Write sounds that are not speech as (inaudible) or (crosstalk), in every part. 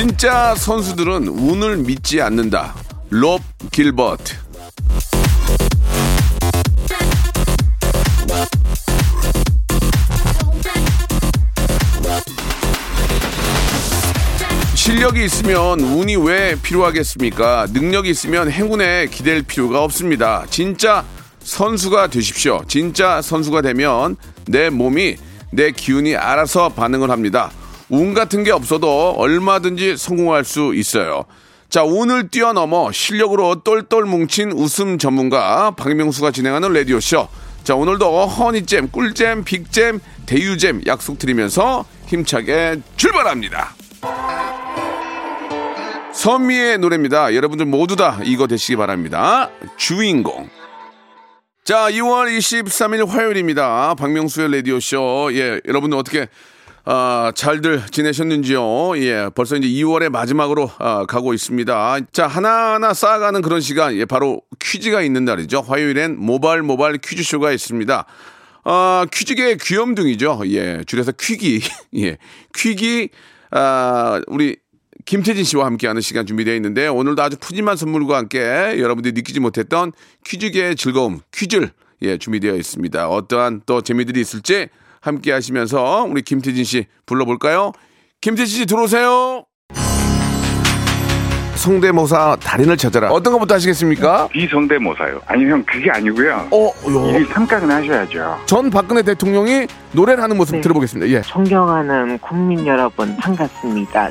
진짜 선수들은 운을 믿지 않는다 롭 길버트 실력이 있으면 운이 왜 필요하겠습니까? 능력이 있으면 행운에 기댈 필요가 없습니다. 진짜 선수가 되십시오. 진짜 선수가 되면 내 몸이 내 기운이 알아서 반응을 합니다. 운 같은 게 없어도 얼마든지 성공할 수 있어요. 자, 운을 뛰어넘어 실력으로 똘똘 뭉친 웃음 전문가 박명수가 진행하는 라디오쇼. 자, 오늘도 허니잼, 꿀잼, 빅잼, 대유잼 약속드리면서 힘차게 출발합니다. 선미의 노래입니다. 여러분들 모두 다 이거 되시기 바랍니다. 주인공. 자, 2월 23일 화요일입니다. 박명수의 라디오쇼. 예, 여러분들 어떻게, 아, 잘들 지내셨는지요? 예, 벌써 이제 2월의 마지막으로 아, 가고 있습니다. 자, 하나하나 쌓아가는 그런 시간. 예, 바로 퀴즈가 있는 날이죠. 화요일엔 모발 모발 퀴즈쇼가 있습니다. 아, 퀴즈계의 귀염둥이죠. 예, 줄여서 퀴기. (laughs) 예, 퀴기, 아, 우리 김태진 씨와 함께하는 시간 준비되어 있는데 오늘도 아주 푸짐한 선물과 함께 여러분들이 느끼지 못했던 퀴즈계의 즐거움 퀴즈를 예 준비되어 있습니다. 어떠한 또 재미들이 있을지 함께 하시면서 우리 김태진 씨 불러볼까요? 김태진 씨 들어오세요. 성대모사 달인을 찾아라. 어떤 것부터 하시겠습니까? 비성대모사요. 아니 형 그게 아니고요. 어, 요. 일 삼각은 하셔야죠. 전 박근혜 대통령이 노래를 하는 모습 들어보겠습니다. 예. 존경하는 국민 여러분 반갑습니다.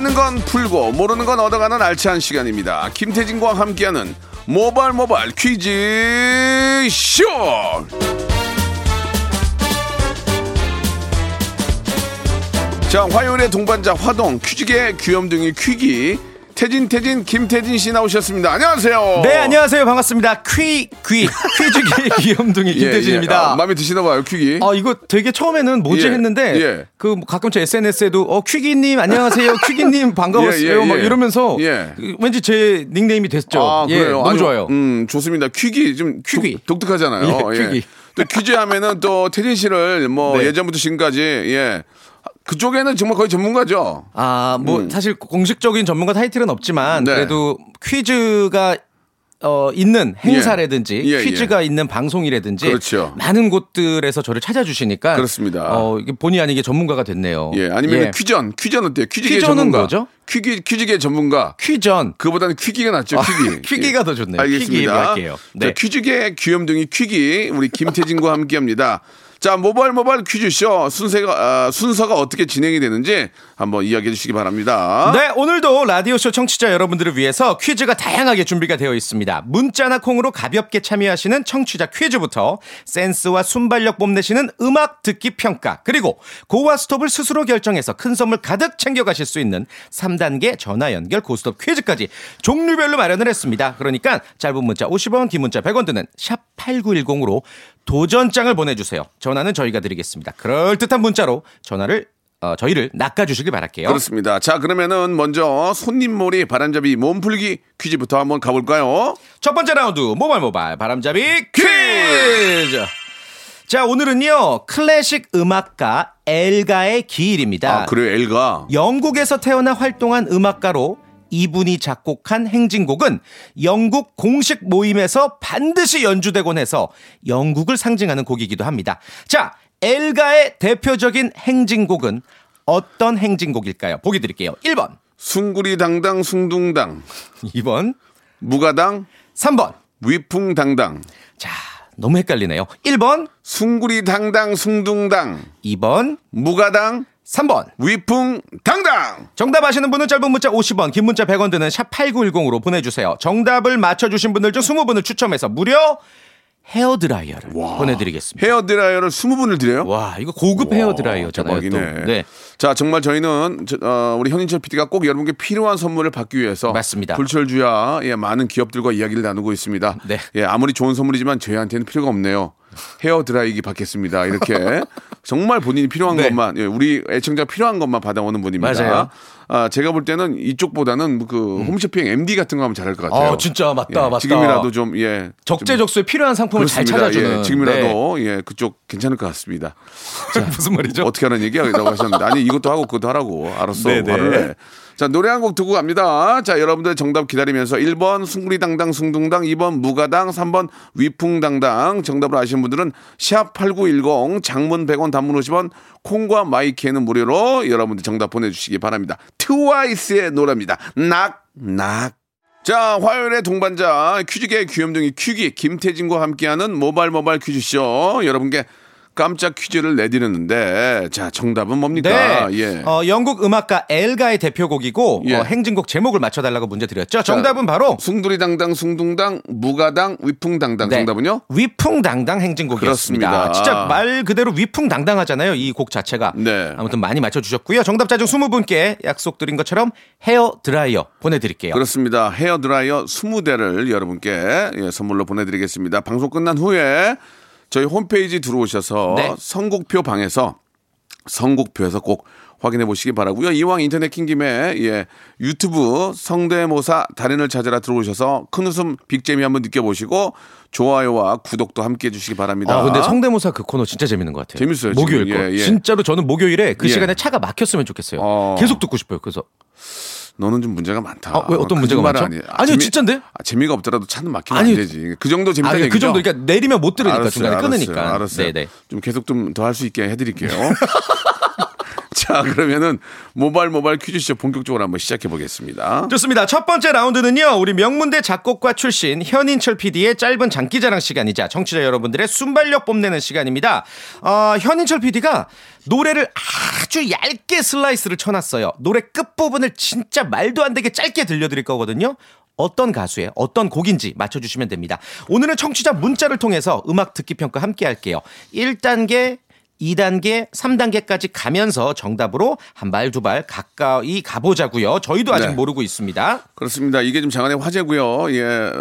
아는 건 풀고 모르는 건 얻어가는 알찬 시간입니다. 김태진과 함께하는 모발 모발 퀴즈 쇼. 자 화요일의 동반자 화동 퀴즈계 귀염둥이 퀴기 태진 태진 김태진 씨 나오셨습니다. 안녕하세요. 네, 안녕하세요. 반갑습니다. 퀴, 귀, 퀴즈계의 (laughs) 귀염둥이 예, 예. 김태진입니다. 아, 마음에 드시나 봐요 퀴기. 아, 이거 되게 처음에는 뭐지 예, 했는데, 예. 그 가끔 제 SNS에도, 어, 퀴기 님, 안녕하세요. (laughs) 퀴기 님, 반가웠어요. 예, 예, 막 예. 이러면서, 예. 그 왠지 제 닉네임이 됐죠. 아, 예, 그래요. 너무 아주, 좋아요. 음, 좋습니다. 퀴기 좀 퀴기. 독, 특하잖아요 예, 퀴기. 또 퀴즈 하면은 또 태진 씨를 뭐 네. 예전부터 지금까지 예. 그쪽에는 정말 거의 전문가죠. 아, 뭐, 음. 사실 공식적인 전문가 타이틀은 없지만, 네. 그래도 퀴즈가 어, 있는 행사라든지 예, 예. 퀴즈가 있는 방송이라든지 그렇죠. 많은 곳들에서 저를 찾아주시니까 그렇습니다. 어, 이게 본의 아니게 전문가가 됐네요. 예, 아니면 예. 퀴전, 퀴전 어때요? 퀴즈계 전문가. 뭐죠? 퀴기, 퀴즈계 전문가. 퀴전. 그보다는 퀴기가 낫죠, 퀴기. 아, (laughs) 퀴기가 더 좋네요. 알겠습니다. 퀴기로 할게요. 네. 자, 퀴즈계 귀염둥이 퀴기, 우리 김태진과 함께 합니다. 자, 모바일 모바일 퀴즈쇼 순서가, 아, 순서가 어떻게 진행이 되는지 한번 이야기해 주시기 바랍니다. 네, 오늘도 라디오쇼 청취자 여러분들을 위해서 퀴즈가 다양하게 준비가 되어 있습니다. 문자나 콩으로 가볍게 참여하시는 청취자 퀴즈부터 센스와 순발력 뽐내시는 음악 듣기 평가, 그리고 고와 스톱을 스스로 결정해서 큰 선물 가득 챙겨 가실 수 있는 3단계 전화 연결 고스톱 퀴즈까지 종류별로 마련을 했습니다. 그러니까 짧은 문자 50원, 긴 문자 100원 드는 샵 8910으로 도전장을 보내주세요. 전화는 저희가 드리겠습니다. 그럴듯한 문자로 전화를 어, 저희를 낚아주시길 바랄게요. 그렇습니다. 자, 그러면은 먼저 손님몰이 바람잡이 몸풀기 퀴즈부터 한번 가볼까요? 첫 번째 라운드 모발 모발 바람잡이 퀴즈. 자 오늘은요 클래식 음악가 엘가의 기일입니다. 아, 그래요, 엘가. 영국에서 태어나 활동한 음악가로 이분이 작곡한 행진곡은 영국 공식 모임에서 반드시 연주되곤 해서 영국을 상징하는 곡이기도 합니다. 자, 엘가의 대표적인 행진곡은 어떤 행진곡일까요? 보기 드릴게요. 1번, 숭구리당당 숭둥당 2번, 무가당 3번. 위풍당당 자, 너무 헷갈리네요. 1번, 숭구리당당 숭둥당 2번, 무가당 3번. 위풍 당당 정답 아시는 분은 짧은 문자 50원, 긴 문자 100원 드는 샵 8910으로 보내주세요. 정답을 맞춰주신 분들 중 20분을 추첨해서 무려 헤어드라이어를 보내드리겠습니다. 헤어드라이어를 20분을 드려요? 와, 이거 고급 헤어드라이어잖아요. 또. 대박이네. 네. 자, 정말 저희는 저, 어, 우리 현인철 PD가 꼭 여러분께 필요한 선물을 받기 위해서 맞습니다. 불철주야 예, 많은 기업들과 이야기를 나누고 있습니다. 네. 예, 아무리 좋은 선물이지만 저희한테는 필요가 없네요. 헤어 드라이기 받겠습니다. 이렇게 (laughs) 정말 본인이 필요한 네. 것만 예, 우리 애청자 필요한 것만 받아오는 분입니다. 맞아요. 아, 제가 볼 때는 이쪽보다는 그 홈쇼핑 MD 같은 거 하면 잘할 것 같아요. 아, 진짜 맞다, 예, 맞다. 지금이라도 좀 예. 적재적소에 필요한 상품을 잘 그렇습니다. 찾아주는. 예, 지금이라도 예, 그쪽 괜찮을 것 같습니다. (laughs) 네. 무슨 말이죠? 어떻게 하는 얘기라고 하셨는데 아니 이것도 하고 그것도 하라고 알았어 네네. 자 노래 한 곡 듣고 갑니다. 자 여러분들 정답 기다리면서 1번 숭구리당당 숭둥당 2번 무가당 3번 위풍당당. 정답을 아시는 분들은 샵8910 장문 100원 단문 50원 콩과 마이키에는 무료로 여러분들 정답 보내주시기 바랍니다. 트와이스의 노래입니다. 낙 낙. 자, 화요일의 동반자 퀴즈계의 귀염둥이 퀴기 김태진과 함께하는 모발 모발 퀴즈쇼. 여러분께 깜짝 퀴즈를 내드렸는데 자 정답은 뭡니까? 네. 예. 어, 영국 음악가 엘가의 대표곡이고 예. 어, 행진곡 제목을 맞춰달라고 문제 드렸죠. 정답은 바로 숭두리당당 숭둥당 무가당 위풍당당 네. 정답은요? 위풍당당 행진곡이었습니다. 그렇습니다. 진짜 말 그대로 위풍당당하잖아요. 이 곡 자체가. 네. 아무튼 많이 맞춰주셨고요. 정답자 중 20분께 약속드린 것처럼 헤어 드라이어 보내드릴게요. 그렇습니다. 헤어 드라이어 20대를 여러분께 예, 선물로 보내드리겠습니다. 방송 끝난 후에 저희 홈페이지 들어오셔서 네. 선곡표 방에서 선곡표에서 꼭 확인해 보시기 바라고요. 이왕 인터넷 킨 김에 예, 유튜브 성대모사 달인을 찾아라 들어오셔서 큰 웃음 빅재미 한번 느껴보시고 좋아요와 구독도 함께 해주시기 바랍니다. 아, 근데 성대모사 그 코너 진짜 재밌는 것 같아요. 재밌어요, 목요일 지금. 거. 예, 예. 진짜로 저는 목요일에 그 예. 시간에 차가 막혔으면 좋겠어요. 어. 계속 듣고 싶어요. 그래서 너는 좀 문제가 많다. 아, 왜 어떤 문제가 거짓말 많죠? 아니에요. 아니요, 진짠데? 아, 재미가 없더라도 차는 막히면 아니, 안 되지. 그 정도 재밌다 아, 얘기죠. 그 정도 그러니까 내리면 못 들으니까 알았어요, 중간에 알았어요, 끊으니까. 알았어요. 네네. 좀 계속 좀 더 할 수 있게 해드릴게요. (laughs) 자, (laughs) 그러면은 모바일 모바일 퀴즈쇼 본격적으로 한번 시작해 보겠습니다. 좋습니다. 첫 번째 라운드는요. 우리 명문대 작곡가 출신 현인철 PD의 짧은 장기자랑 시간이자 청취자 여러분들의 순발력 뽐내는 시간입니다. 어, 현인철 PD가 노래를 아주 얇게 슬라이스를 쳐놨어요. 노래 끝부분을 진짜 말도 안 되게 짧게 들려드릴 거거든요. 어떤 가수의 어떤 곡인지 맞춰주시면 됩니다. 오늘은 청취자 문자를 통해서 음악 듣기 평가 함께 할게요. 1단계 2단계, 3단계까지 가면서 정답으로 한 발, 두 발 가까이 가보자고요. 저희도 아직 네. 모르고 있습니다. 그렇습니다. 이게 좀 장안의 화제고요. 예,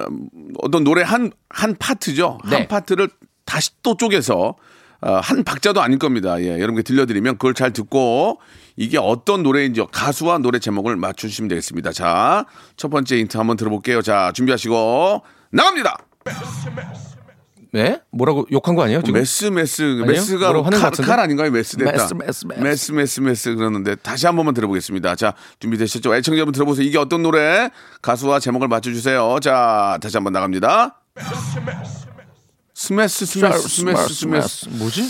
어떤 노래 한 한 파트죠. 네. 한 파트를 다시 또 쪼개서 어, 한 박자도 아닐 겁니다. 예, 여러분께 들려드리면 그걸 잘 듣고 이게 어떤 노래인지 가수와 노래 제목을 맞춰주시면 되겠습니다. 자, 첫 번째 힌트 한번 들어볼게요. 자, 준비하시고 나갑니다. 네? 뭐라고 욕한 거 아니에요? 지금? 메스 메스 메스가 하는 것 칼, 같은데? 칼 아닌가요? 메스 됐다. 메스, 메스, 메스. 메스 메스 메스 그러는데 다시 한 번만 들어보겠습니다. 자 준비되셨죠? 애청자 여러분 들어보세요. 이게 어떤 노래? 가수와 제목을 맞춰주세요. 자 다시 한번 나갑니다. 스매스 스매스 스매스 스매스 뭐지?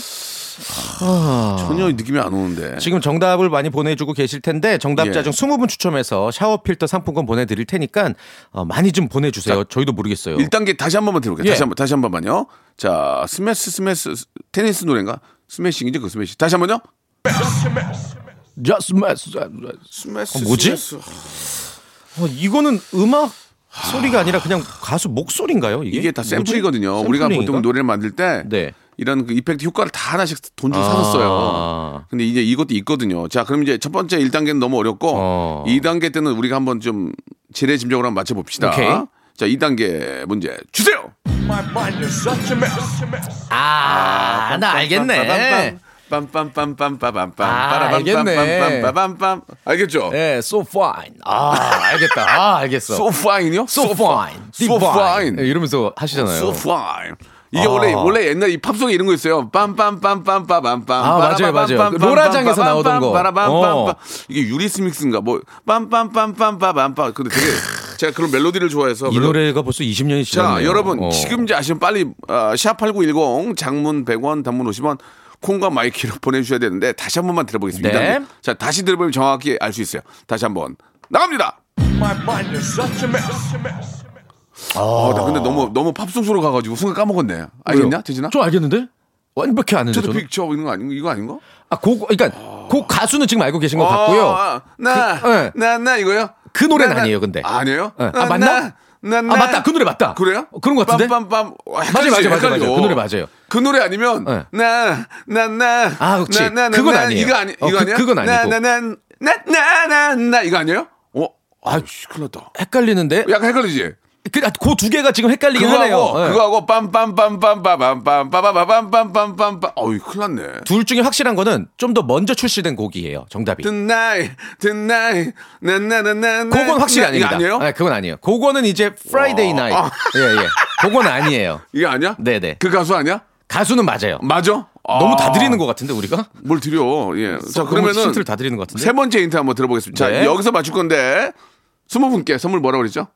전혀 느낌이 안 오는데. 지금 정답을 많이 보내주고 계실 텐데 정답자 예. 중 20분 추첨해서 샤워 필터 상품권 보내드릴 테니까 어, 많이 좀 보내주세요. 저희도 모르겠어요. 1단계 다시 한 번만 들어볼게요. 예. 다시 한 번, 다시 한 번만요. 자, 스매스, 스매스, 테니스 노래인가? 스매싱이죠, 그 스매시. 다시 한 번요. Just mess. 스매스. 어, 뭐지? 스매스. 어, 이거는 음악 소리가 아니라 그냥 가수 목소리인가요? 이게, 이게 다? 샘플이거든요. 우리가 샘플링인가? 보통 노래를 만들 때 네. 이런 그 이펙트 효과를 다 하나씩 돈 주고 아. 사줬어요. 근데 이제 이것도 있거든요. 자, 그럼 이제 첫 번째 1단계는 너무 어렵고 어. 2단계 때는 우리가 한번 좀 지레짐작으로 한번 맞춰 봅시다. 오케이. 자, 2단계 문제 주세요. 아, 나 알겠네. 빰빰빰빰빰빰빰 아, 알겠네. 빰빰빰빰빰빰 알겠죠? 네, so fine. 아, 알겠다. 아, 알겠어. So fine이요? So fine. So fine. 네, 이러면서 하시잖아요. So fine. 이게 아. 원래 원래 옛날 이 팝송에 이런 거 있어요. 빰빰빰빰빰빰빰. 아, 맞아요, 맞아요. 로라장에서 나오던 거. 어. 이게 Eurythmics인가 뭐 빰빰빰빰빰빰빰. 근데 되게 제가 그런 멜로디를 좋아해서 이 노래가 벌써 20년이 지났네요. 자, 여러분 어. 지금 이제 아시면 빨리 어, 샵8910 장문 100원, 단문 50원 콩과 마이키로 보내주셔야 되는데 다시 한 번만 들어보겠습니다. 네. 자, 다시 들어보면 정확히 알 수 있어요. 다시 한번 나갑니다. 아, 나 근데 너무 너무 팝송으로 가가지고 순간 까먹었네. 알겠냐? 재진아? 저 알겠는데? 완벽히 아는데 저도 저는. 픽처 이런 거 아닌 이거 아닌가? 아, 곡 그러니까 곡 가수는 지금 알고 계신 것 같고요. 아, 나, 그, 네. 나, 나 이거요? 그 노래는 나, 나. 아니에요, 근데. 아니에요? 네. 아, 맞나? 나, 나, 아, 맞다. 그 노래 맞다. 그래요? 어, 그런 것 같은데? 빰빰빰. 맞아요, 맞아요, 헷갈려. 맞아요. 그 노래 맞아요. 그 노래 아니면 네. 나, 나, 나. 아, 그렇지. 나, 나, 나, 그건 나, 아니에요. 이거 아니, 어, 이거 그- 아니야? 그건 나, 아니고. 나, 나, 나, 나, 나, 나, 나, 이거 아니에요? 어? 아, 씨, 큰일 났다. 헷갈리는데. 약간 헷갈리지? 그두 개가 지금 헷갈리긴 하네요. 그거하고, 예. 그거하고 빰빰빰빰빰빰빰빰빰빰빰빰빰빰. 어이, 큰일 났네. 둘 중에 확실한 거는 좀 더 먼저 출시된 곡이에요. 정답이. Tonight, tonight, 나나나나. 그건 확실히 아닙니다. 이거 아니에요? 네, 그건 아니에요. 그거는 이제 Friday Night. 아. 예, 예. 그건 아니에요. 이게 아니야? 네네. 그 가수 아니야? 가수는 맞아요. 맞아? 너무 다 아, 드리는 것 같은데 우리가? 뭘 드려? 예. 자 그러면은 힌트를 다 드리는 것 같은데. 세 번째 힌트 한번 들어보겠습니다. 네. 자 여기서 맞출 건데 스무 분께 선물 뭐라 그랬죠?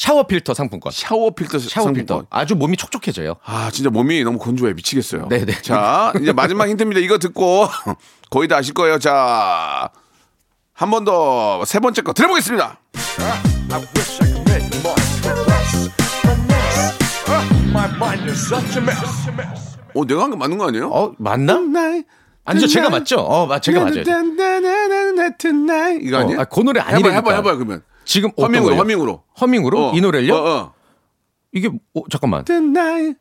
샤워 필터 상품권. 샤워 필터 샤워 상품권. 필터. 아주 몸이 촉촉해져요. 아 진짜 몸이 너무 건조해 미치겠어요. 네네. 자 이제 마지막 힌트입니다. 이거 듣고 (laughs) 거의 다 아실 거예요. 자 한 번 더 세 번째 거 들어보겠습니다. 어 내가 한 거 맞는 거 아니에요? 어, 맞나? 아니죠, 제가. 맞죠? 어, 맞- 제가 맞아요. 이거 아니에요? 어, 아, 그 노래 해봐 아니라니까. 해봐 해봐 그러면 지금 허밍으로? 허밍으로 허밍으로 어. 이 노래를요? 어, 어. 이게 어, 잠깐만.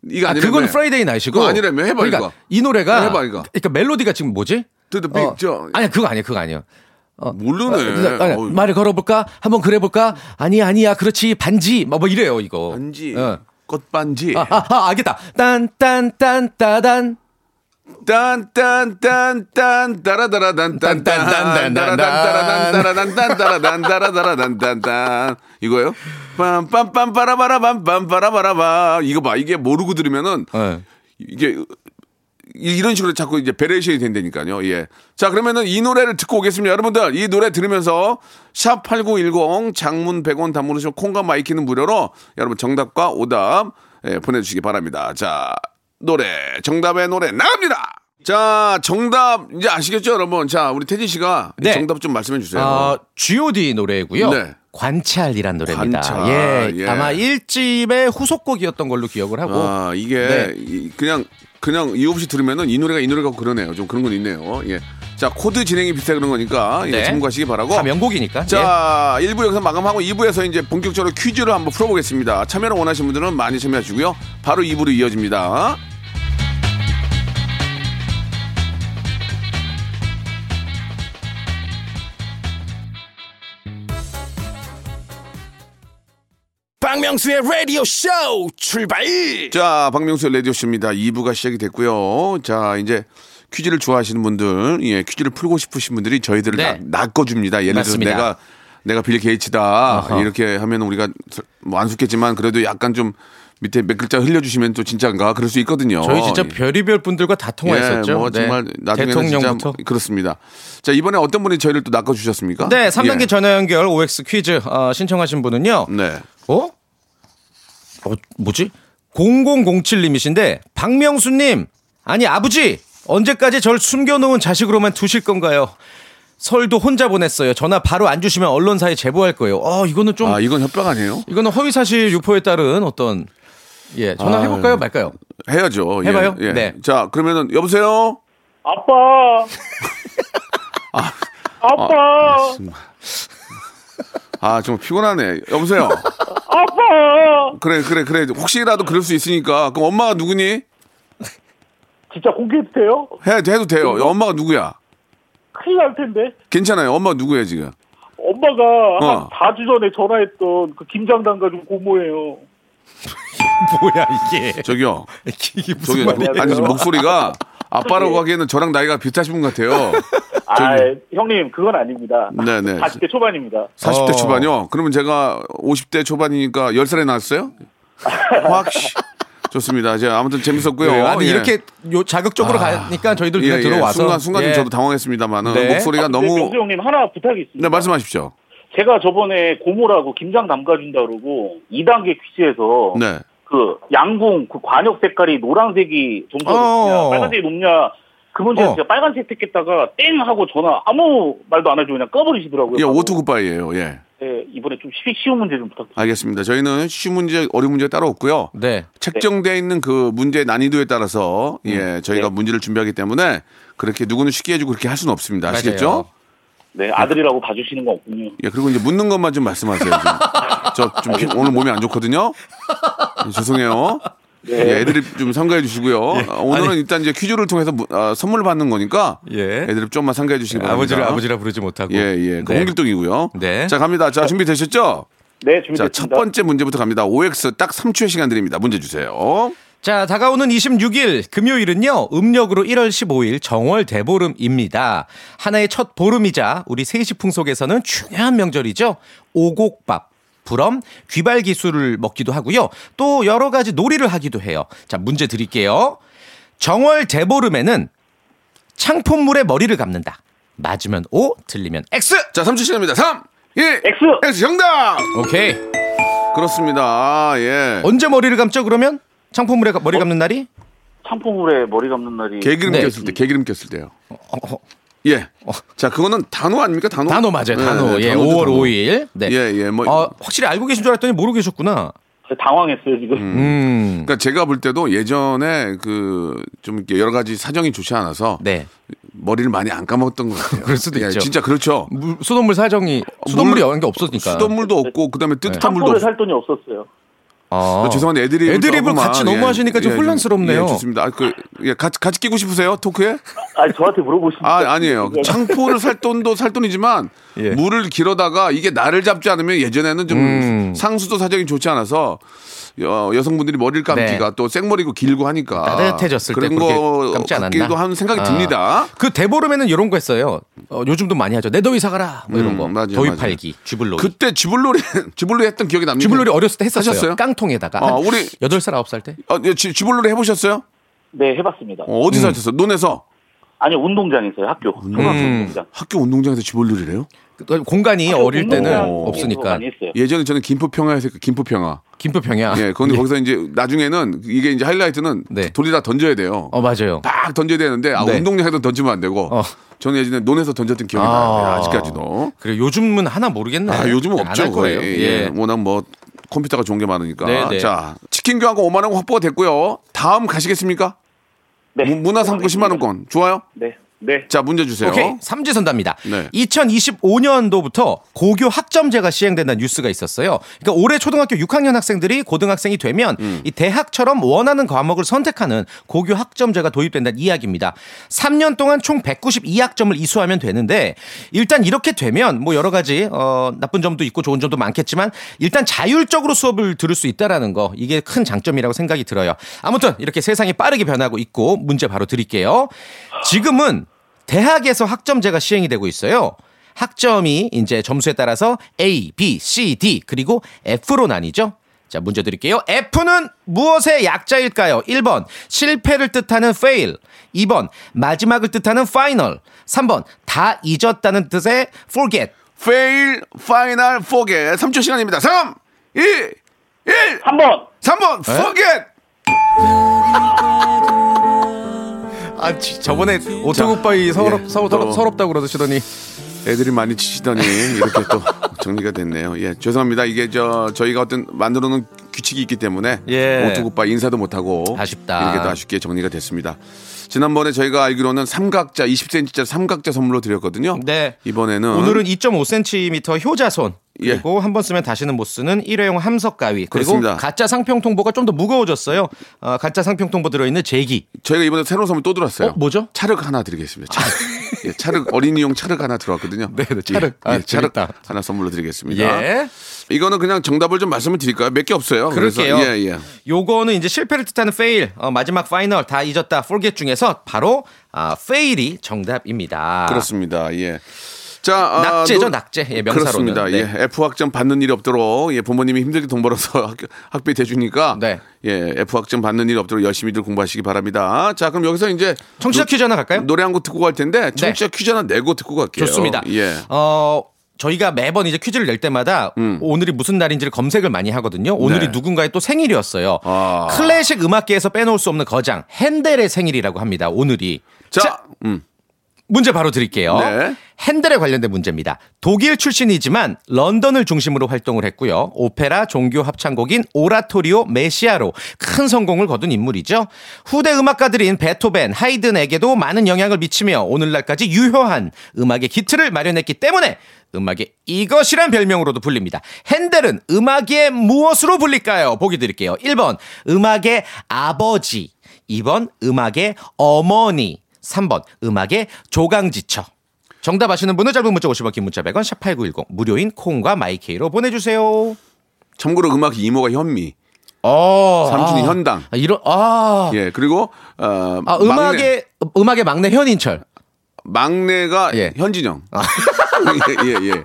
이거 아, 그건 Friday. 그거 아니라며. 해봐, 그러니까 이거. 이 노래가 해봐, 이거. 그러니까 멜로디가 지금 뭐지? The beat, 저- 아니야, 그거 아니에요. 그거 아니에요. 모르네 어, 아니. 말을 걸어볼까? 한번 그래볼까? 아니 아니야, 그렇지 반지 뭐, 뭐 이래요 이거. 반지 어. 꽃반지 아, 아, 아, 알겠다. 딴 딴 딴 따단. 딴딴딴딴 따라다라단 딴딴딴 따라단 따라단 따라단 따라단따라단 딴딴 이거요? 빰빰빰 빠라바라밤 빰빠라바라바 이거 봐 이게 모르고 들으면은 네. 이게 이- 이런 식으로 자꾸 이제 variation이 된다니까요. 예. 자, 그러면은 이 노래를 듣고 오겠습니다. 여러분들, 이 노래 들으면서 샵8910 장문 100원 단문 오시면 콩과 마이키는 무료로 여러분 정답과 오답 예, 보내주시기 바랍니다. 자, 노래, 정답의 노래 나갑니다! 자, 정답 이제 아시겠죠, 여러분? 자, 우리 태진 씨가 네. 정답 좀 말씀해 주세요. 어, G.O.D 노래고요. 네. 관찰이란 노래입니다. 관찰, 예, 예. 아마 1집의 후속곡이었던 걸로 기억을 하고. 아, 이게 네. 이- 그냥 그냥 이유 없이 들으면은 이 노래가 이 노래 같고 그러네요. 좀 그런 건 있네요. 예. 자, 코드 진행이 비슷해 그런 거니까 예, 네. 참고하시기 바라고. 다 명곡이니까. 예. 자, 1부 여기서 마감하고 2부에서 이제 본격적으로 퀴즈를 한번 풀어보겠습니다. 참여를 원하시는 분들은 많이 참여하시고요. 바로 2부로 이어집니다. 박명수의 라디오 쇼 출발 자, 박명수의 라디오 쇼입니다. 2부가 시작이 됐고요. 자, 이제 퀴즈를 좋아하시는 분들, 예, 퀴즈를 풀고 싶으신 분들이 저희들을 네. 낚, 낚아줍니다. 예를 들어서 맞습니다. 내가, 내가 빌 게이츠다. 아하. 이렇게 하면 우리가 뭐안 속겠지만 그래도 약간 좀 밑에 몇 글자 흘려주시면 또 진짜인가 그럴 수 있거든요. 저희 진짜 예. 별의별 분들과 다 통화했었죠. 예, 뭐 네. 정말 나중에는 대통령부터. 진짜 그렇습니다. 자 이번에 어떤 분이 저희를 또 낚아주셨습니까? 네, 3단계 예. 전화 연결 OX 퀴즈 어, 신청하신 분은요. 네. 어? 어, 뭐지? 0007님이신데 박명수님 아니 아버지 언제까지 절 숨겨놓은 자식으로만 두실 건가요? 설도 혼자 보냈어요. 전화 바로 안 주시면 언론사에 제보할 거예요. 어, 이거는 좀 아, 이건 협박 아니에요? 이거는 허위사실 유포에 따른 어떤 예 전화 아, 해볼까요 말까요? 해야죠. 예, 해봐요? 예. 네. 자, 그러면은 여보세요? 아빠. 아. 아빠. 아, 좀 피곤하네. 여보세요? 아빠. 그래, 그래, 그래. 혹시라도 그럴 수 있으니까. 그럼 엄마가 누구니? 진짜 공개해도 돼요? 해, 해도 돼요. 엄마가 누구야? 큰일 날 텐데. 괜찮아요. 엄마가 누구야, 지금? 엄마가 어. 한 4주 전에 전화했던 그 김장당 가지고 고모예요. (laughs) 뭐야 이게? 저기요. (laughs) 이게 저기, 무슨 말이에요? 아니, 목소리가 (laughs) 아빠라고 하기에는 저랑 나이가 비슷하신 분 같아요. 아, 형님 그건 아닙니다. 네네. 40대 초반입니다. 40대 어. 초반이요? 그러면 제가 50대 초반이니까 10살에 낳았어요? 확, 씨. 좋습니다. 이제 아무튼 재밌었고요. 네, 아니 예. 이렇게 요 자극적으로 가니까 저희들 그냥 예, 예. 들어와서 순간, 순간 좀 예. 저도 당황했습니다만은 네. 목소리가 아, 너무. 명수 형님 하나 부탁이 있습니다. 네, 말씀하십시오. 제가 저번에 고모라고 김장 담가준다 그러고 2단계 퀴즈에서 네. 그 양궁 그 관역 색깔이 노란색이 점수가 어. 높냐 빨간색이 높냐 그 문제에서 어. 제가 빨간색 택했다가 땡 하고 전화 아무 말도 안 해주고 그냥 꺼버리시더라고요. 예. 오토굿바이예요 예. 네, 이번에 좀 쉬, 쉬운 문제 좀 부탁드립니다. 알겠습니다. 저희는 쉬운 문제, 어려운 문제 따로 없고요. 네. 책정되어 있는 그 문제 난이도에 따라서 음. 예, 저희가 네. 문제를 준비하기 때문에 그렇게 누구는 쉽게 해주고 그렇게 할 수는 없습니다. 아시겠죠? 맞아요. 네, 아들이라고 봐주시는 거 없군요. 예, 그리고 이제 묻는 것만 좀 말씀하세요. (laughs) 저 좀 오늘 몸이 안 좋거든요. 예, 죄송해요. 예, 애들이 좀 상가해 주시고요. 어, 오늘은 예. 아니. 일단 이제 퀴즈를 통해서 무- 아, 선물을 받는 거니까 예. 애들이 좀만 상가해 주시기 바랍니다. 아버지를 아버지라 부르지 못하고. 예, 예. 그 네. 홍길동이고요. 네. 자, 갑니다. 자, 준비되셨죠? 네, 자, 준비됐습니다. 첫 번째 문제부터 갑니다. OX 딱 3초의 시간 드립니다. 문제 주세요. 자, 다가오는 26일 금요일은요. 음력으로 1월 15일 정월 대보름입니다. 하나의 첫 보름이자 우리 세시풍 속에서는 중요한 명절이죠. 오곡밥. 부럼 귀발 기술을 먹기도 하고요. 또 여러 가지 놀이를 하기도 해요. 자, 문제 드릴게요. 정월 대보름에는 창포물에 머리를 감는다. 맞으면 O, 틀리면 X. 자, 3초 시간입니다. 3, 2, X! X 정답! 오케이. 그렇습니다. 아, 예. 언제 머리를 감죠? 그러면 창포물에 가- 머리 감는 날이? 창포물에 머리 감는 날이 개기름 네. 꼈을 때, 개기름 꼈을 때요. 어, 어, 예. 자, 그거는 단호 아닙니까? 단호? 단어 맞아요. 네, 단어. 네, 예, 단호죠, 5월 단호. 5일. 네. 예, 예. 뭐 어, 확실히 알고 계신 줄 알았더니 모르고 계셨구나. 당황했어요 지금. 음. 그러니까 제가 볼 때도 예전에 그좀 이렇게 여러 가지 사정이 좋지 않아서 네. 머리를 많이 안 감았던 것 같아요. (laughs) 그럴 수도 예, 있죠. 진짜 그렇죠. 물, 수돗물 사정이 수돗물이 물- 여는 게 없었으니까. 수돗물도 없고 그다음에 뜨뜻한 물도 창포를 없고. 살 돈이 없었어요. 아. 어, 죄송한데 애드립을 애드립을 조금만, 같이 너무 하시니까 좀 혼란스럽네요. 예, 좋습니다. 아, 그, 예, 같이, 같이 끼고 싶으세요? 토크에? 아니 저한테 물어보시면 아, 아니에요. 창포를 살 돈도 살 돈이지만 예. 물을 길어다가 이게 나를 잡지 않으면 예전에는 좀 음. 상수도 사정이 좋지 않아서 여, 여성분들이 머리를 감기가 네. 또 생머리고 길고 하니까 따뜻해졌을 때 그런 거 감지 않았나? 같기도 하는 생각이 아. 듭니다. 그 대보름에는 이런 거 했어요. 어, 요즘도 많이 하죠. 내 더위 사가라. 뭐 이런 음, 거. 맞아요, 더위 맞아요. 팔기. 쥐불놀이. 그때 쥐불놀이 쥐불놀이 (laughs) 했던 기억이 납니다. 쥐불놀이 어렸을 때 했었어요. 하셨어요? 깡통에다가. 어, 한 우리- 8살, 9살 때. 어, 예, 쥐- 쥐불놀이 해보셨어요? 네 해봤습니다. 어, 어디서 음. 하셨어요? 논에서 아니 운동장에서요 학교 음. 운동장. 학교 운동장에서 쥐불놀이를 해요? 그 공간이 학교 어릴 때는 없으니까. 예전에 저는 김포평화에서. 김포평화. 김포평야. 예, 그런데 거기서 이제 나중에는 이게 이제 하이라이트는 네. 돌리다 던져야 돼요. 어, 맞아요. 딱 던져야 되는데 아, 네. 운동장에서 던지면 안 되고 어. 저는 예전에 논에서 던졌던 기억이 아. 나요. 네, 아직까지도. 그래 요즘은 하나 모르겠네. 아, 요즘은 안 없죠. 할 거예요. 예. 예. 워낙 뭐 컴퓨터가 좋은 게 많으니까. 네, 네. 자, 치킨 교환권 5만 원 확보가 됐고요. 다음 가시겠습니까? 네. 무- 문화상품 10만 원권. 좋아요? 네. 네. 자, 문제 주세요. 오케이 삼지선답니다. 네. 2025년도부터 고교 학점제가 시행된다는 뉴스가 있었어요. 그러니까 올해 초등학교 6학년 학생들이 고등학생이 되면 음. 이 대학처럼 원하는 과목을 선택하는 고교 학점제가 도입된다는 이야기입니다. 3년 동안 총 192학점을 이수하면 되는데 일단 이렇게 되면 뭐 여러 가지 어, 나쁜 점도 있고 좋은 점도 많겠지만 일단 자율적으로 수업을 들을 수 있다라는 거 이게 큰 장점이라고 생각이 들어요. 아무튼 이렇게 세상이 빠르게 변하고 있고 문제 바로 드릴게요. 지금은 대학에서 학점제가 시행이 되고 있어요. 학점이 이제 점수에 따라서 A, B, C, D 그리고 F로 나뉘죠. 자, 문제 드릴게요. F는 무엇의 약자일까요? 1번 실패를 뜻하는 fail, 2번 마지막을 뜻하는 final, 3번 다 잊었다는 뜻의 forget. fail, final, forget. 3초 시간입니다. 3, 2, 1. 3번. 3번, forget. 아, 지- 저번에 오토굿바이 서럽, 예, 서럽, 또- 서럽다고 그러시더니. 애들이 많이 치시더니 이렇게 또 (laughs) 정리가 됐네요. 예, 죄송합니다. 이게 저 저희가 어떤 만들어 놓은 규칙이 있기 때문에 예. 오토굿바 인사도 못 하고 아쉽다. 이렇게 또 아쉽게 정리가 됐습니다. 지난번에 저희가 알기로는 삼각자 20cm짜리 삼각자 선물로 드렸거든요. 네. 이번에는 오늘은 2.5cm 효자손 예. 그리고 한번 쓰면 다시는 못 쓰는 일회용 함석 가위 그리고 그렇습니다. 가짜 상평 통보가 좀 더 무거워졌어요. 어, 가짜 상평 통보 들어있는 제기. 저희가 이번에 새로운 선물 또 들었어요. 어, 뭐죠? 차륵 하나 드리겠습니다. 차륵. 예, 차륵 어린이용 차륵 하나 들어왔거든요. 네, 네, 차륵. 예, 아, 예, 차륵 재밌다. 하나 선물로 드리겠습니다. 예. 이거는 그냥 정답을 좀 말씀을 드릴까요? 몇 개 없어요. 그래서 그럴게요. 예, 예. 요거는 이제 실패를 뜻하는 fail, 어, 마지막 final 다 잊었다, forget 중에서 바로 아, fail이 정답입니다. 그렇습니다. 예. 자, 아, 낙제죠, 노- 낙제. 예, 명사로는. 그렇습니다. 네. 예, F 학점 받는 일이 없도록 예, 부모님이 힘들게 돈 벌어서 (laughs) 학, 학비 대주니까 네. 예, F 학점 받는 일이 없도록 열심히들 공부하시기 바랍니다. 자, 그럼 여기서 이제 청취자 퀴즈 하나 갈까요? 노래 한 곡 듣고 갈 텐데 청취자 퀴즈 하나 내고 듣고 갈게요. 좋습니다. 예. 어, 저희가 매번 이제 퀴즈를 낼 때마다 오늘이 무슨 날인지를 검색을 많이 하거든요. 오늘이 네. 누군가의 또 생일이었어요. 아. 클래식 음악계에서 빼놓을 수 없는 거장 핸델의 생일이라고 합니다. 오늘이. 자, 자, 음. 문제 바로 드릴게요. 네. 핸델에 관련된 문제입니다. 독일 출신이지만 런던을 중심으로 활동을 했고요. 오페라 종교 합창곡인 오라토리오 메시아로 큰 성공을 거둔 인물이죠. 후대 음악가들인 베토벤, 하이든에게도 많은 영향을 미치며 오늘날까지 유효한 음악의 기틀을 마련했기 때문에 음악의 이것이란 별명으로도 불립니다. 핸델은 음악의 무엇으로 불릴까요? 보기 드릴게요. 1번 음악의 아버지, 2번 음악의 어머니, 3번 음악의 조강지처. 정답 아시는 분은 짧은 문자 50원 긴 문자 100원 샵8910 무료인 콩과 마이케이로 보내주세요. 참고로 음악 이모가 현미, 어, 삼촌이 아, 현당. 아, 이런 아, 예, 그리고 어, 아 막내, 음악의 음악의 막내 현인철. 막내가 예. 현진영. (laughs) 예, 예, 예.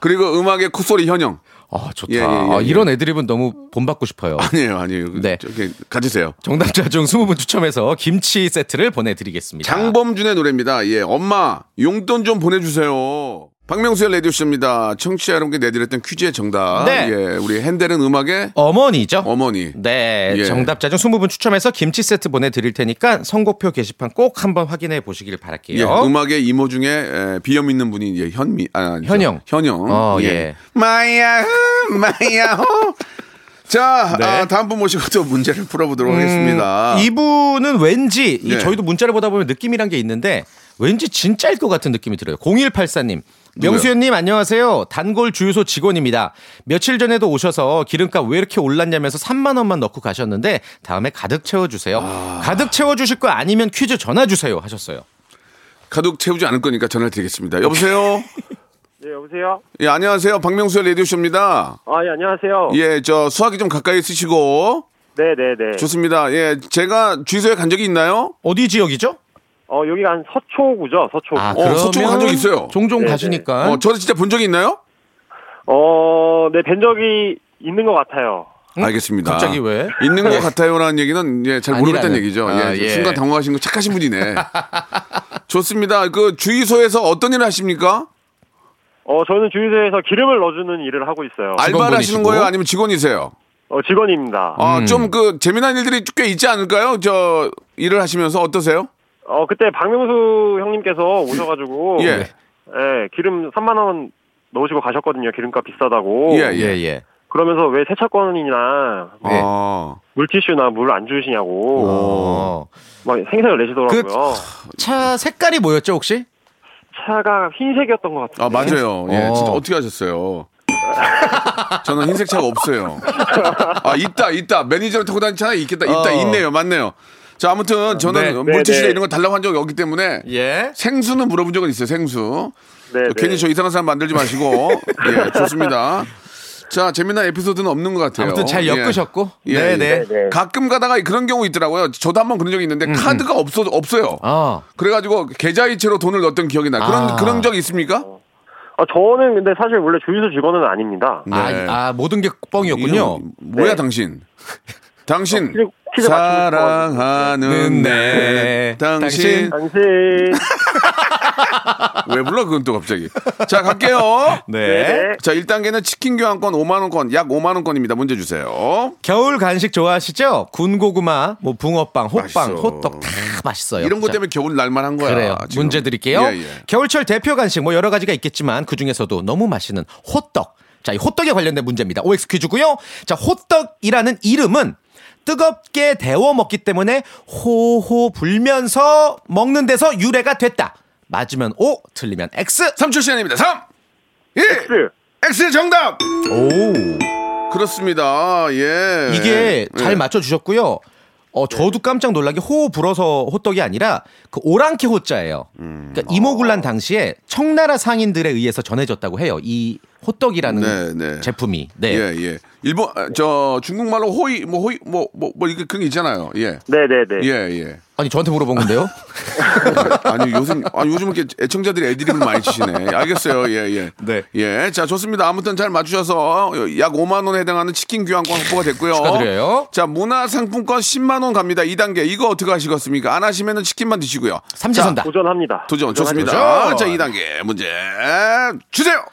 그리고 음악의 콧소리 현영. 아 좋다. 예, 예, 예, 아, 예. 이런 애드립은 너무 본받고 싶어요. 아니에요, 아니에요. 네. 저기 가지세요. 정답자 중 20분 추첨해서 김치 세트를 보내드리겠습니다. 장범준의 노래입니다. 예, 엄마 용돈 좀 보내주세요. 박명수의 라디오쇼입니다. 청취자 여러분께 내드렸던 퀴즈의 정답. 네. 예, 우리 핸델은 음악의 어머니죠. 어머니. 네, 예. 정답자 중 20분 추첨해서 김치 세트 보내드릴 테니까 선곡표 게시판 꼭 한번 확인해 보시길 바랄게요. 예, 음악의 이모 중에 에, 비염 있는 분이 이제 현미, 아, 저, 현영. 현영. 어, 예. 마야, 마야, 호. 자, 네. 아, 다음 분 모시고 또 문제를 풀어보도록 하겠습니다. 음, 이분은 왠지 이 네. 저희도 문자를 보다 보면 느낌이란 게 있는데 왠지 진짜일 것 같은 느낌이 들어요. 0184님. 명수현님 안녕하세요. 단골 주유소 직원입니다. 며칠 전에도 오셔서 기름값 왜 이렇게 올랐냐면서 3만 원만 넣고 가셨는데 다음에 가득 채워주세요. 아. 가득 채워주실 거 아니면 퀴즈 전화 주세요 하셨어요. 가득 채우지 않을 거니까 전화를 드리겠습니다. 여보세요? 네, (laughs) 여보세요? 예, 안녕하세요. 박명수의 라디오쇼입니다. 아, 예, 안녕하세요. 예, 저 수화기 좀 가까이 쓰시고 네 네 네. 좋습니다. 예, 제가 주유소에 간 적이 있나요? 어디 지역이죠? 어, 여기가 한 서초구죠, 서초구. 아, 어, 서초구 간적 있어요. 종종 네네. 가시니까. 어, 저를 진짜 본 적이 있나요? 어, 네, 뵌 적이 있는 것 같아요. 알겠습니다. 갑자기 왜? 있는 것 같아요라는 얘기는 예, 잘 모르겠다는. 얘기죠. 아, 예, 예. 순간 당황하신 거 착하신 분이네. (laughs) 좋습니다. 그 주유소에서 어떤 일을 하십니까? 어, 저는 주유소에서 기름을 넣어주는 일을 하고 있어요. 알바를 하시는? 거예요? 아니면 직원이세요? 어, 직원입니다. 아, 음. 좀그 재미난 일들이 꽤 있지 않을까요? 저 일을 하시면서 어떠세요? 어, 그때 박명수 형님께서 오셔가지고. (laughs) 예. 예, 기름 3만 원 넣으시고 가셨거든요. 기름값 비싸다고. 예, 예, 예. 그러면서 왜 세차권이나 네. 아, 물티슈나 물 안 주시냐고. 어. 막 생색을 내시더라고요. 차 색깔이 뭐였죠, 혹시? 차가 흰색이었던 것 같아요. 아 맞아요. 예, 어. 진짜 어떻게 하셨어요? (laughs) 저는 흰색 차가 없어요. 아 있다 있다 매니저를 타고 다니는 차가 있겠다 있다 어. 있네요 맞네요. 자 아무튼 저는 네. 물티슈 네, 네. 이런 거 달라고 한 적이 없기 때문에 예. 생수는 물어본 적은 있어요 생수. 네, 괜히 네. 저 이상한 사람 만들지 마시고 (laughs) 예 좋습니다. 자 재미난 에피소드는 없는 것 같아요. 아무튼 잘 예. 엮으셨고. 예, 네, 예. 네. 네. 가끔 가다가 그런 경우 있더라고요. 저도 한번 그런 적이 있는데 카드가 없어 없어요. 아. 그래가지고 계좌이체로 돈을 넣었던 기억이 나. 그런 아. 그런 적 있습니까? 아, 저는 근데 사실 원래 주유소 직원은 아닙니다. 네. 아, 아, 모든 게 뻥이었군요. 이거 뭐야 네. 당신? (laughs) 당신 퀴즈- 퀴즈 맞추고 사랑하는 내 네. 당신 당신. 왜 불러 그건 또 갑자기 자 갈게요 (laughs) 네. 자 1단계는 치킨 교환권 5만 원권 약 5만 원권입니다 문제 주세요 겨울 간식 좋아하시죠? 군고구마, 뭐 붕어빵, 호빵, 맛있어. 호떡 다 맛있어요. 이런 것 자, 때문에 겨울 날만 한 거야. 그래요. 지금. 문제 드릴게요. 예, 예. 겨울철 대표 간식 뭐 여러 가지가 있겠지만 그 중에서도 너무 맛있는 호떡. 자, 이 호떡에 관련된 문제입니다. OX 퀴즈고요. 자, 호떡이라는 이름은 뜨겁게 데워 먹기 때문에 호호 불면서 먹는 데서 유래가 됐다. 맞으면 O, 틀리면 X. 3초 시간입니다. 3, 1, X. X 정답! 오. 그렇습니다. 예. 이게 잘 예. 맞춰 주셨고요. 어, 저도 깜짝 놀란 게호 불어서 호떡이 아니라 그 오랑캐 호자예요. 음. 그러니까 이모군란 당시에 청나라 상인들에 의해서 전해졌다고 해요. 이 호떡이라는 네, 네. 제품이. 네. 예, 예. 일본, 아, 저, 중국말로 호이, 뭐, 호이, 뭐, 뭐, 뭐, 이게 그런 게 있잖아요. 예. 네 네 네. 예, 예. 아니 저한테 물어본 건데요. (laughs) 아니, 요즘, 아니, 요즘 이렇게 애청자들이 애드립을 많이 치시네. 알겠어요. 예, 예. 네. 예. 자, 좋습니다. 아무튼 잘 맞추셔서 약 5만 원에 해당하는 치킨 교환권 확보가 됐고요. 축하드려요. 자, 문화 상품권 10만 원 갑니다. 2단계. 이거 어떻게 하시겠습니까? 안 하시면은 치킨만 드시고요. 삼지선다. 도전합니다. 도전, 도전하죠. 좋습니다. 자, 2단계 문제 주세요.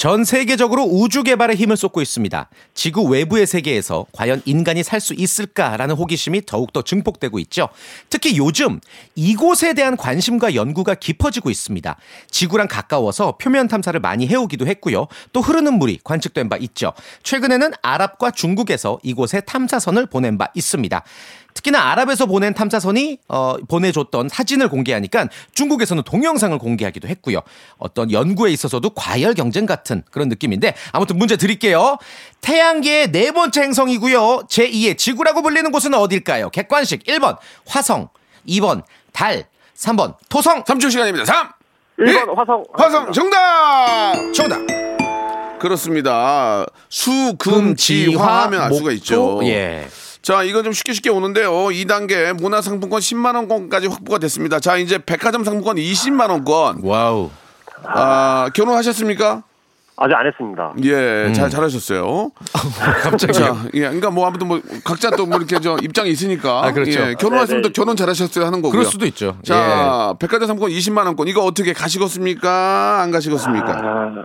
전 세계적으로 우주 개발에 힘을 쏟고 있습니다. 지구 외부의 세계에서 과연 인간이 살 수 있을까라는 호기심이 더욱더 증폭되고 있죠. 특히 요즘 이곳에 대한 관심과 연구가 깊어지고 있습니다. 지구랑 가까워서 표면 탐사를 많이 해오기도 했고요. 또 흐르는 물이 관측된 바 있죠. 최근에는 아랍과 중국에서 이곳에 탐사선을 보낸 바 있습니다. 특히나 아랍에서 보낸 탐사선이 어, 보내줬던 사진을 공개하니까 중국에서는 동영상을 공개하기도 했고요. 어떤 연구에 있어서도 과열 경쟁 같은 그런 느낌인데 아무튼 문제 드릴게요. 태양계의 네 번째 행성이고요. 제2의 지구라고 불리는 곳은 어딜까요? 객관식 1번 화성, 2번 달, 3번 토성. 3초 시간입니다. 3. 1번 화성. 화성 정답! 정답. 그렇습니다. 수, 금, 지, 화 하면 알 수가 있죠. 예. 자, 이거 좀 쉽게 쉽게 오는데요. 2단계 문화상품권 10만원권까지 확보가 됐습니다. 자, 이제 백화점 상품권 20만원권. Wow. 아, 결혼하셨습니까? 아직 안 했습니다. 예, 음. 잘, 잘하셨어요. (laughs) 갑자기. 자, 예, 그러니까 뭐 아무튼 뭐 각자 또 뭐 이렇게 저 입장이 있으니까. 아, 그렇죠. 예, 결혼하시면 네, 또 결혼 잘하셨어요 하는 거고요. 그럴 수도 있죠. 예. 자, 백화점 상품권 20만 원권 이거 어떻게 가시겠습니까? 안 가시겠습니까? 아,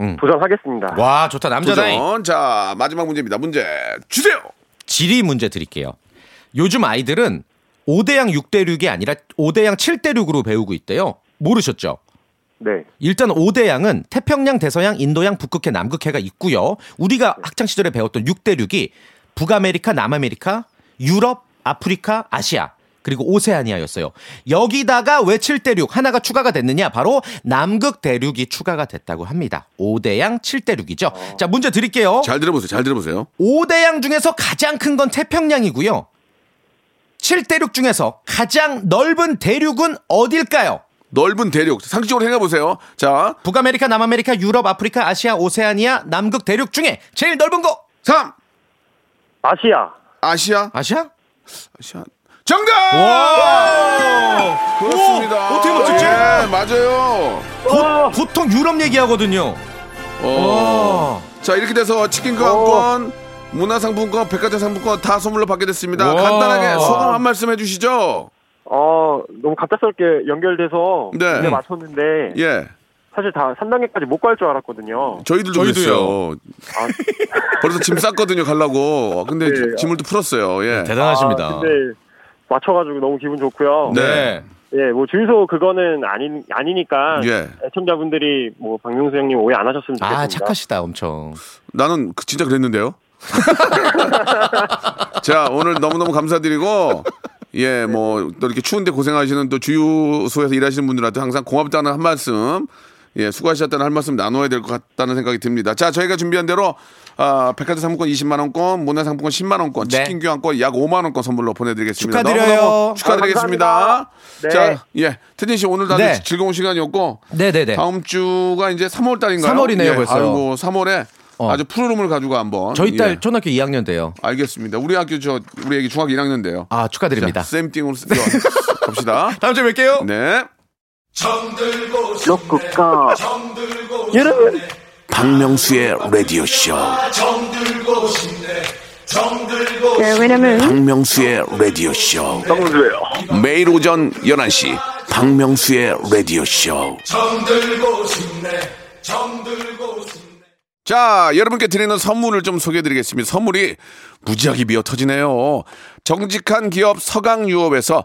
음. 도전하겠습니다. 와 좋다 남자다잉. 도전. 자, 마지막 문제입니다. 문제 주세요. 지리 문제 드릴게요. 요즘 아이들은 5대양 6대륙이 아니라 5대양 7대륙으로 배우고 있대요. 모르셨죠? 네. 일단 5대양은 태평양, 대서양, 인도양, 북극해, 남극해가 있고요. 우리가 학창 시절에 배웠던 6대륙이 북아메리카, 남아메리카, 유럽, 아프리카, 아시아 그리고 오세아니아였어요. 여기다가 왜 7대륙 하나가 추가가 됐느냐? 바로 남극 대륙이 추가가 됐다고 합니다. 5대양 7대륙이죠. 자, 문제 드릴게요. 잘 들어보세요. 잘 들어보세요. 5대양 중에서 가장 큰 건 태평양이고요. 7대륙 중에서 가장 넓은 대륙은 어딜까요? 넓은 대륙 상식적으로 생각해 보세요. 자, 북아메리카, 남아메리카, 유럽, 아프리카, 아시아, 오세아니아, 남극 대륙 중에 제일 넓은 거 3. 아시아. 아시아. 아시아? 아시아. 정답! 와! 그렇습니다. 오, 어떻게 맞췄지? 예, 맞아요. 보, 보통 유럽 얘기하거든요. 어. 자, 이렇게 돼서 치킨 교환권, 문화상품권, 백화점 상품권 다 선물로 받게 됐습니다. 와. 간단하게 소감 한 말씀 해주시죠. 어, 너무 갑작스럽게 연결돼서 네. 문제 맞췄는데 예. 사실 다 3단계까지 못 갈 줄 알았거든요. 저희들도 저희도요. 아, 벌써 짐 쌌거든요, 가려고. 근데 네. 짐을 또 풀었어요. 예. 대단하십니다. 아, 근데 맞춰가지고 너무 기분 좋고요. 네. 예, 뭐 주유소 그거는 아니 아니니까 예. 애청자분들이 뭐 박명수 형님 오해 안 하셨으면 좋겠습니다. 아, 착하시다, 엄청. 나는 그- 진짜 그랬는데요. (laughs) 자, 오늘 너무너무 감사드리고, 예, 뭐, 또 이렇게 추운데 고생하시는 또 주유소에서 일하시는 분들한테 항상 고맙다는 한 말씀, 예, 수고하셨다는 한 말씀 나눠야 될 것 같다는 생각이 듭니다. 자, 저희가 준비한 대로, 아, 백화점 상품권 20만 원권, 문화 상품권 10만 원권, 네. 치킨 교환권 약 5만 원권 선물로 보내드리겠습니다. 축하드려요. 너무너무 축하드리겠습니다. 네. 자, 예, 태진 씨 오늘 다들 네. 즐거운 시간이었고, 네네네. 다음 주가 이제 3월 달인가요? 3월이네요, 예, 벌써. 아이고 3월에 어. 아주 푸르름을 가지고 한번. 저희 딸 예, 초등학교 2학년 돼요. 알겠습니다. 우리 학교 저 우리 애기 중학교 1학년인데요. 아, 축하드립니다. 쌤띵으로 쓰- 갑시다. 다음 주에 뵐게요. 네. 로쿠꺼 여러분 박명수의 라디오 쇼. 네, 왜냐면 박명수의 라디오 쇼. 매일 오전 11시 박명수의 라디오 쇼. 자, 여러분께 드리는 선물을 좀 소개해 드리겠습니다. 선물이 무지하게 미어 터지네요. 정직한 기업 서강유업에서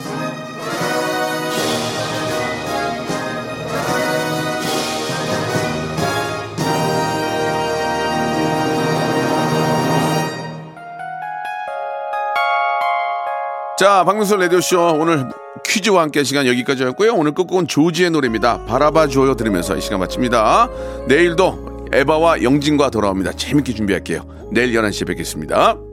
자, 박명수 라디오쇼 오늘 퀴즈와 함께 시간 여기까지 였고요. 오늘 끝곡은 조지의 노래입니다. 바라봐줘요 들으면서 이 시간 마칩니다. 내일도 에바와 영진과 돌아옵니다. 재밌게 준비할게요. 내일 11시에 뵙겠습니다.